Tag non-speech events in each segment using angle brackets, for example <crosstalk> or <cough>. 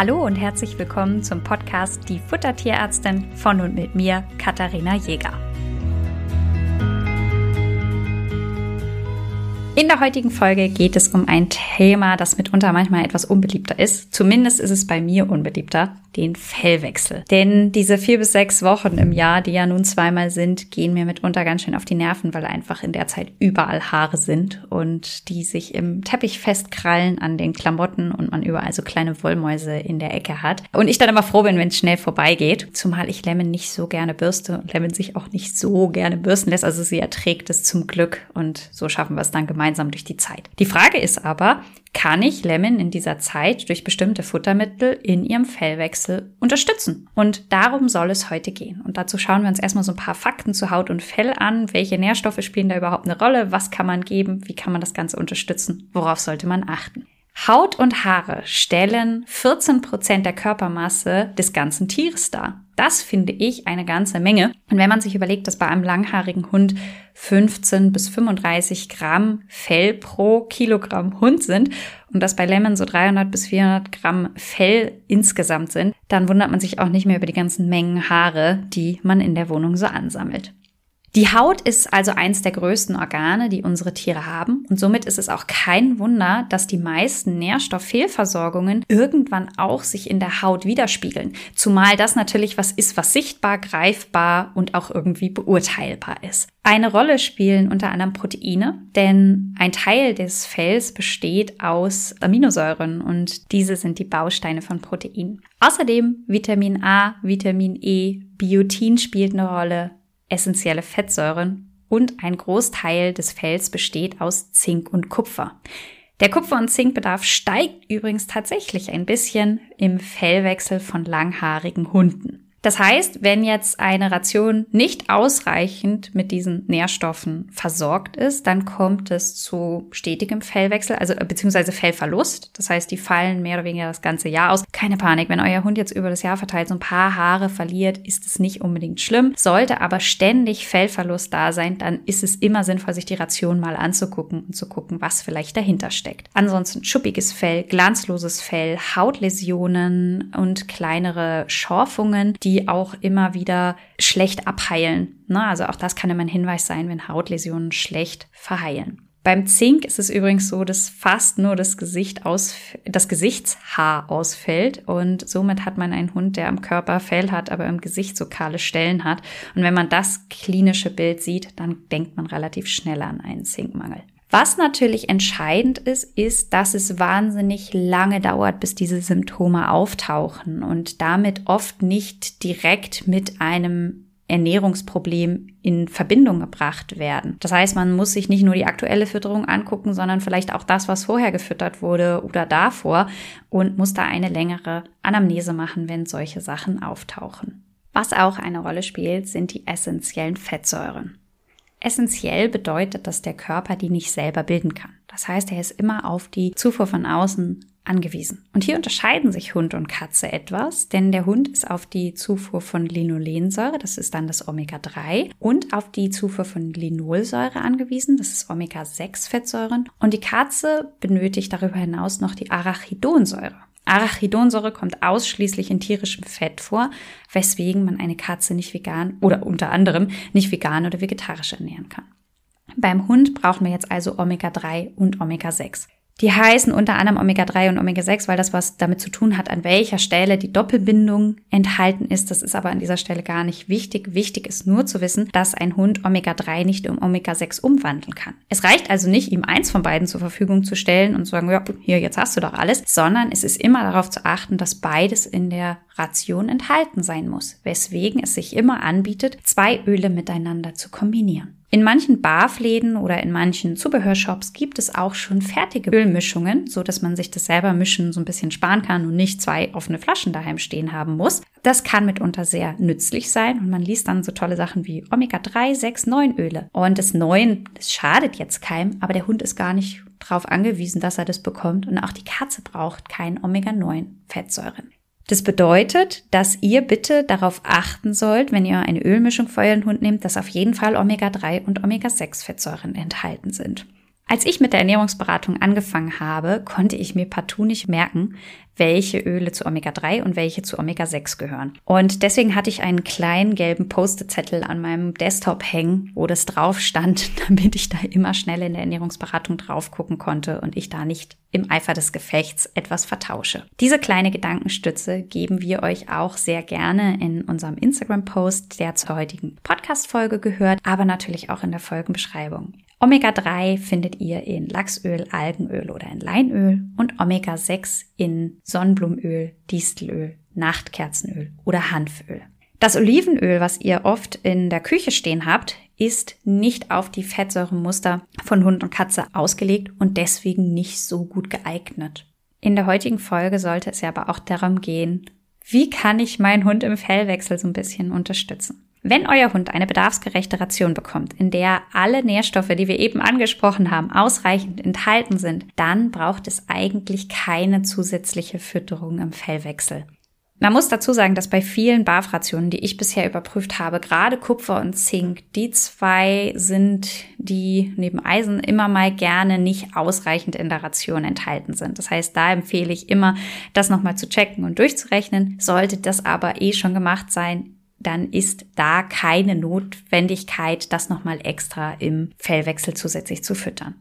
Hallo und herzlich willkommen zum Podcast Die Futtertierärztin von und mit mir, Katharina Jäger. In der heutigen Folge geht es um ein Thema, das mitunter manchmal etwas unbeliebter ist. Zumindest ist es bei mir unbeliebter, den Fellwechsel. Denn diese vier bis sechs Wochen im Jahr, die ja nun zweimal sind, gehen mir mitunter ganz schön auf die Nerven, weil einfach in der Zeit überall Haare sind und die sich im Teppich festkrallen an den Klamotten und man überall so kleine Wollmäuse in der Ecke hat. Und ich dann immer froh bin, wenn es schnell vorbeigeht. Zumal ich Lemon nicht so gerne bürste und Lemon sich auch nicht so gerne bürsten lässt. Also sie erträgt es zum Glück und so schaffen wir es dann gemeinsam gemeinsam durch die Zeit. Die Frage ist aber, kann ich Lemon in dieser Zeit durch bestimmte Futtermittel in ihrem Fellwechsel unterstützen? Und darum soll es heute gehen. Und dazu schauen wir uns erstmal so ein paar Fakten zu Haut und Fell an. Welche Nährstoffe spielen da überhaupt eine Rolle? Was kann man geben? Wie kann man das Ganze unterstützen? Worauf sollte man achten? Haut und Haare stellen 14 Prozent der Körpermasse des ganzen Tieres dar. Das finde ich eine ganze Menge. Und wenn man sich überlegt, dass bei einem langhaarigen Hund 15 bis 35 Gramm Fell pro Kilogramm Hund sind und dass bei Lemon so 300 bis 400 Gramm Fell insgesamt sind, dann wundert man sich auch nicht mehr über die ganzen Mengen Haare, die man in der Wohnung so ansammelt. Die Haut ist also eins der größten Organe, die unsere Tiere haben. Und somit ist es auch kein Wunder, dass die meisten Nährstofffehlversorgungen irgendwann auch sich in der Haut widerspiegeln. Zumal das natürlich was ist, was sichtbar, greifbar und auch irgendwie beurteilbar ist. Eine Rolle spielen unter anderem Proteine, denn ein Teil des Fells besteht aus Aminosäuren und diese sind die Bausteine von Proteinen. Außerdem Vitamin A, Vitamin E, Biotin spielt eine Rolle, essentielle Fettsäuren und ein Großteil des Fells besteht aus Zink und Kupfer. Der Kupfer- und Zinkbedarf steigt übrigens tatsächlich ein bisschen im Fellwechsel von langhaarigen Hunden. Das heißt, wenn jetzt eine Ration nicht ausreichend mit diesen Nährstoffen versorgt ist, dann kommt es zu stetigem Fellwechsel, also äh, beziehungsweise Fellverlust. Das heißt, die fallen mehr oder weniger das ganze Jahr aus. Keine Panik, wenn euer Hund jetzt über das Jahr verteilt so ein paar Haare verliert, ist es nicht unbedingt schlimm. Sollte aber ständig Fellverlust da sein, dann ist es immer sinnvoll, sich die Ration mal anzugucken und zu gucken, was vielleicht dahinter steckt. Ansonsten schuppiges Fell, glanzloses Fell, Hautläsionen und kleinere Schorfungen, die auch immer wieder schlecht abheilen. Ne? Also auch das kann immer ein Hinweis sein, wenn Hautläsionen schlecht verheilen. Beim Zink ist es übrigens so, dass fast nur das Gesicht aus, das Gesichtshaar ausfällt und somit hat man einen Hund, der am Körper Fell hat, aber im Gesicht so kahle Stellen hat. Und wenn man das klinische Bild sieht, dann denkt man relativ schnell an einen Zinkmangel. Was natürlich entscheidend ist, ist, dass es wahnsinnig lange dauert, bis diese Symptome auftauchen und damit oft nicht direkt mit einem Ernährungsproblem in Verbindung gebracht werden. Das heißt, man muss sich nicht nur die aktuelle Fütterung angucken, sondern vielleicht auch das, was vorher gefüttert wurde oder davor und muss da eine längere Anamnese machen, wenn solche Sachen auftauchen. Was auch eine Rolle spielt, sind die essentiellen Fettsäuren. Essentiell bedeutet, dass der Körper die nicht selber bilden kann. Das heißt, er ist immer auf die Zufuhr von außen angewiesen. Und hier unterscheiden sich Hund und Katze etwas, denn der Hund ist auf die Zufuhr von Linolensäure, das ist dann das Omega-3, und auf die Zufuhr von Linolsäure angewiesen, das ist Omega-6-Fettsäuren. Und die Katze benötigt darüber hinaus noch die Arachidonsäure. Arachidonsäure kommt ausschließlich in tierischem Fett vor, weswegen man eine Katze nicht vegan oder unter anderem nicht vegan oder vegetarisch ernähren kann. Beim Hund brauchen wir jetzt also Omega-3 und Omega-6. Die heißen unter anderem Omega-3 und Omega-6, weil das was damit zu tun hat, an welcher Stelle die Doppelbindung enthalten ist. Das ist aber an dieser Stelle gar nicht wichtig. Wichtig ist nur zu wissen, dass ein Hund Omega-3 nicht um Omega-6 umwandeln kann. Es reicht also nicht, ihm eins von beiden zur Verfügung zu stellen und zu sagen, ja, hier, jetzt hast du doch alles, sondern es ist immer darauf zu achten, dass beides in der Ration enthalten sein muss, weswegen es sich immer anbietet, zwei Öle miteinander zu kombinieren. In manchen Barfläden oder in manchen Zubehörshops gibt es auch schon fertige Ölmischungen, so dass man sich das selber mischen so ein bisschen sparen kann und nicht zwei offene Flaschen daheim stehen haben muss. Das kann mitunter sehr nützlich sein und man liest dann so tolle Sachen wie Omega-3, 6, 9 Öle. Und das 9, das schadet jetzt keinem, aber der Hund ist gar nicht darauf angewiesen, dass er das bekommt und auch die Katze braucht kein Omega-9 Fettsäuren. Das bedeutet, dass ihr bitte darauf achten sollt, wenn ihr eine Ölmischung für euren Hund nehmt, dass auf jeden Fall Omega-3 und Omega-6 Fettsäuren enthalten sind. Als ich mit der Ernährungsberatung angefangen habe, konnte ich mir partout nicht merken, welche Öle zu Omega-3 und welche zu Omega-6 gehören. Und deswegen hatte ich einen kleinen gelben Post-it-Zettel an meinem Desktop hängen, wo das drauf stand, <laughs> damit ich da immer schnell in der Ernährungsberatung drauf gucken konnte und ich da nicht im Eifer des Gefechts etwas vertausche. Diese kleine Gedankenstütze geben wir euch auch sehr gerne in unserem Instagram-Post, der zur heutigen Podcast-Folge gehört, aber natürlich auch in der Folgenbeschreibung. Omega-3 findet ihr in Lachsöl, Algenöl oder in Leinöl und Omega-6 in Sonnenblumenöl, Distelöl, Nachtkerzenöl oder Hanföl. Das Olivenöl, was ihr oft in der Küche stehen habt, ist nicht auf die Fettsäuremuster von Hund und Katze ausgelegt und deswegen nicht so gut geeignet. In der heutigen Folge sollte es ja aber auch darum gehen, wie kann ich meinen Hund im Fellwechsel so ein bisschen unterstützen? Wenn euer Hund eine bedarfsgerechte Ration bekommt, in der alle Nährstoffe, die wir eben angesprochen haben, ausreichend enthalten sind, dann braucht es eigentlich keine zusätzliche Fütterung im Fellwechsel. Man muss dazu sagen, dass bei vielen BAF-Rationen, die ich bisher überprüft habe, gerade Kupfer und Zink, die zwei sind, die neben Eisen immer mal gerne nicht ausreichend in der Ration enthalten sind. Das heißt, da empfehle ich immer, das nochmal zu checken und durchzurechnen. Sollte das aber eh schon gemacht sein, dann ist da keine Notwendigkeit, das nochmal extra im Fellwechsel zusätzlich zu füttern.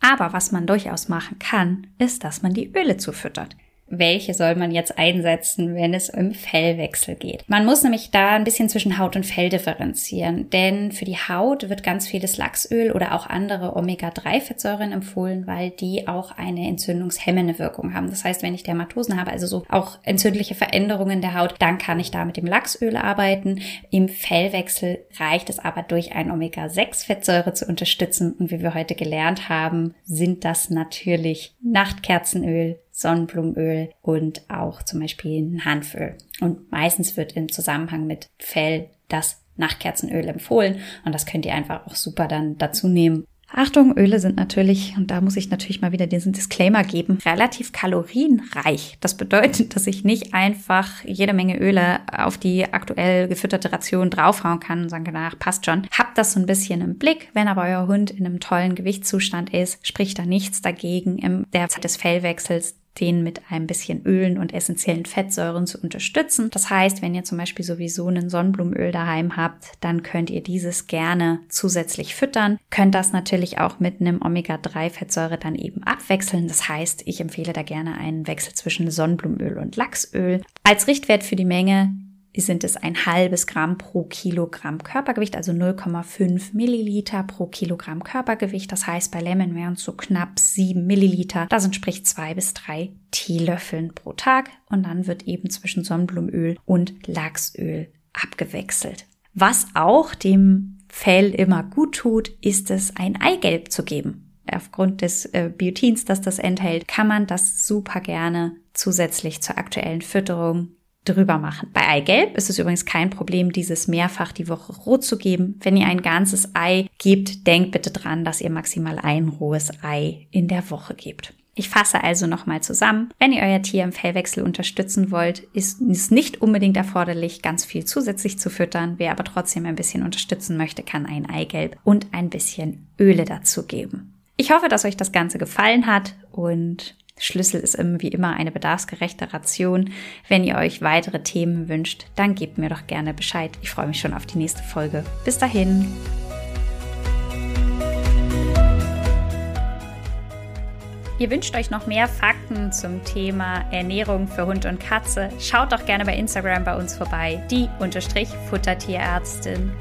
Aber was man durchaus machen kann, ist, dass man die Öle zufüttert welche soll man jetzt einsetzen, wenn es um Fellwechsel geht. Man muss nämlich da ein bisschen zwischen Haut und Fell differenzieren, denn für die Haut wird ganz vieles Lachsöl oder auch andere Omega-3-Fettsäuren empfohlen, weil die auch eine entzündungshemmende Wirkung haben. Das heißt, wenn ich Dermatosen habe, also so auch entzündliche Veränderungen der Haut, dann kann ich da mit dem Lachsöl arbeiten. Im Fellwechsel reicht es aber durch ein Omega-6-Fettsäure zu unterstützen und wie wir heute gelernt haben, sind das natürlich Nachtkerzenöl, Sonnenblumenöl und auch zum Beispiel ein Hanföl. Und meistens wird im Zusammenhang mit Fell das Nachtkerzenöl empfohlen und das könnt ihr einfach auch super dann dazu nehmen. Achtung, Öle sind natürlich, und da muss ich natürlich mal wieder diesen Disclaimer geben, relativ kalorienreich. Das bedeutet, dass ich nicht einfach jede Menge Öle auf die aktuell gefütterte Ration draufhauen kann und sagen, ach, passt schon. Habt das so ein bisschen im Blick. Wenn aber euer Hund in einem tollen Gewichtszustand ist, spricht da nichts dagegen, in der Zeit des Fellwechsels den mit ein bisschen Ölen und essentiellen Fettsäuren zu unterstützen. Das heißt, wenn ihr zum Beispiel sowieso einen Sonnenblumenöl daheim habt, dann könnt ihr dieses gerne zusätzlich füttern. Könnt das natürlich auch mit einem Omega-3-Fettsäure dann eben abwechseln. Das heißt, ich empfehle da gerne einen Wechsel zwischen Sonnenblumenöl und Lachsöl. Als Richtwert für die Menge sind es ein halbes Gramm pro Kilogramm Körpergewicht, also 0,5 Milliliter pro Kilogramm Körpergewicht. Das heißt, bei Lemon wären es so knapp 7 Milliliter. Das entspricht zwei bis drei Teelöffeln pro Tag. Und dann wird eben zwischen Sonnenblumenöl und Lachsöl abgewechselt. Was auch dem Fell immer gut tut, ist es, ein Eigelb zu geben aufgrund des äh, Biotins, das das enthält, kann man das super gerne zusätzlich zur aktuellen Fütterung drüber machen. Bei Eigelb ist es übrigens kein Problem, dieses mehrfach die Woche roh zu geben. Wenn ihr ein ganzes Ei gebt, denkt bitte dran, dass ihr maximal ein rohes Ei in der Woche gebt. Ich fasse also nochmal zusammen. Wenn ihr euer Tier im Fellwechsel unterstützen wollt, ist es nicht unbedingt erforderlich, ganz viel zusätzlich zu füttern. Wer aber trotzdem ein bisschen unterstützen möchte, kann ein Eigelb und ein bisschen Öle dazu geben. Ich hoffe, dass euch das Ganze gefallen hat und Schlüssel ist wie immer eine bedarfsgerechte Ration. Wenn ihr euch weitere Themen wünscht, dann gebt mir doch gerne Bescheid. Ich freue mich schon auf die nächste Folge. Bis dahin. Ihr wünscht euch noch mehr Fakten zum Thema Ernährung für Hund und Katze? Schaut doch gerne bei Instagram bei uns vorbei, die Futtertierärztin.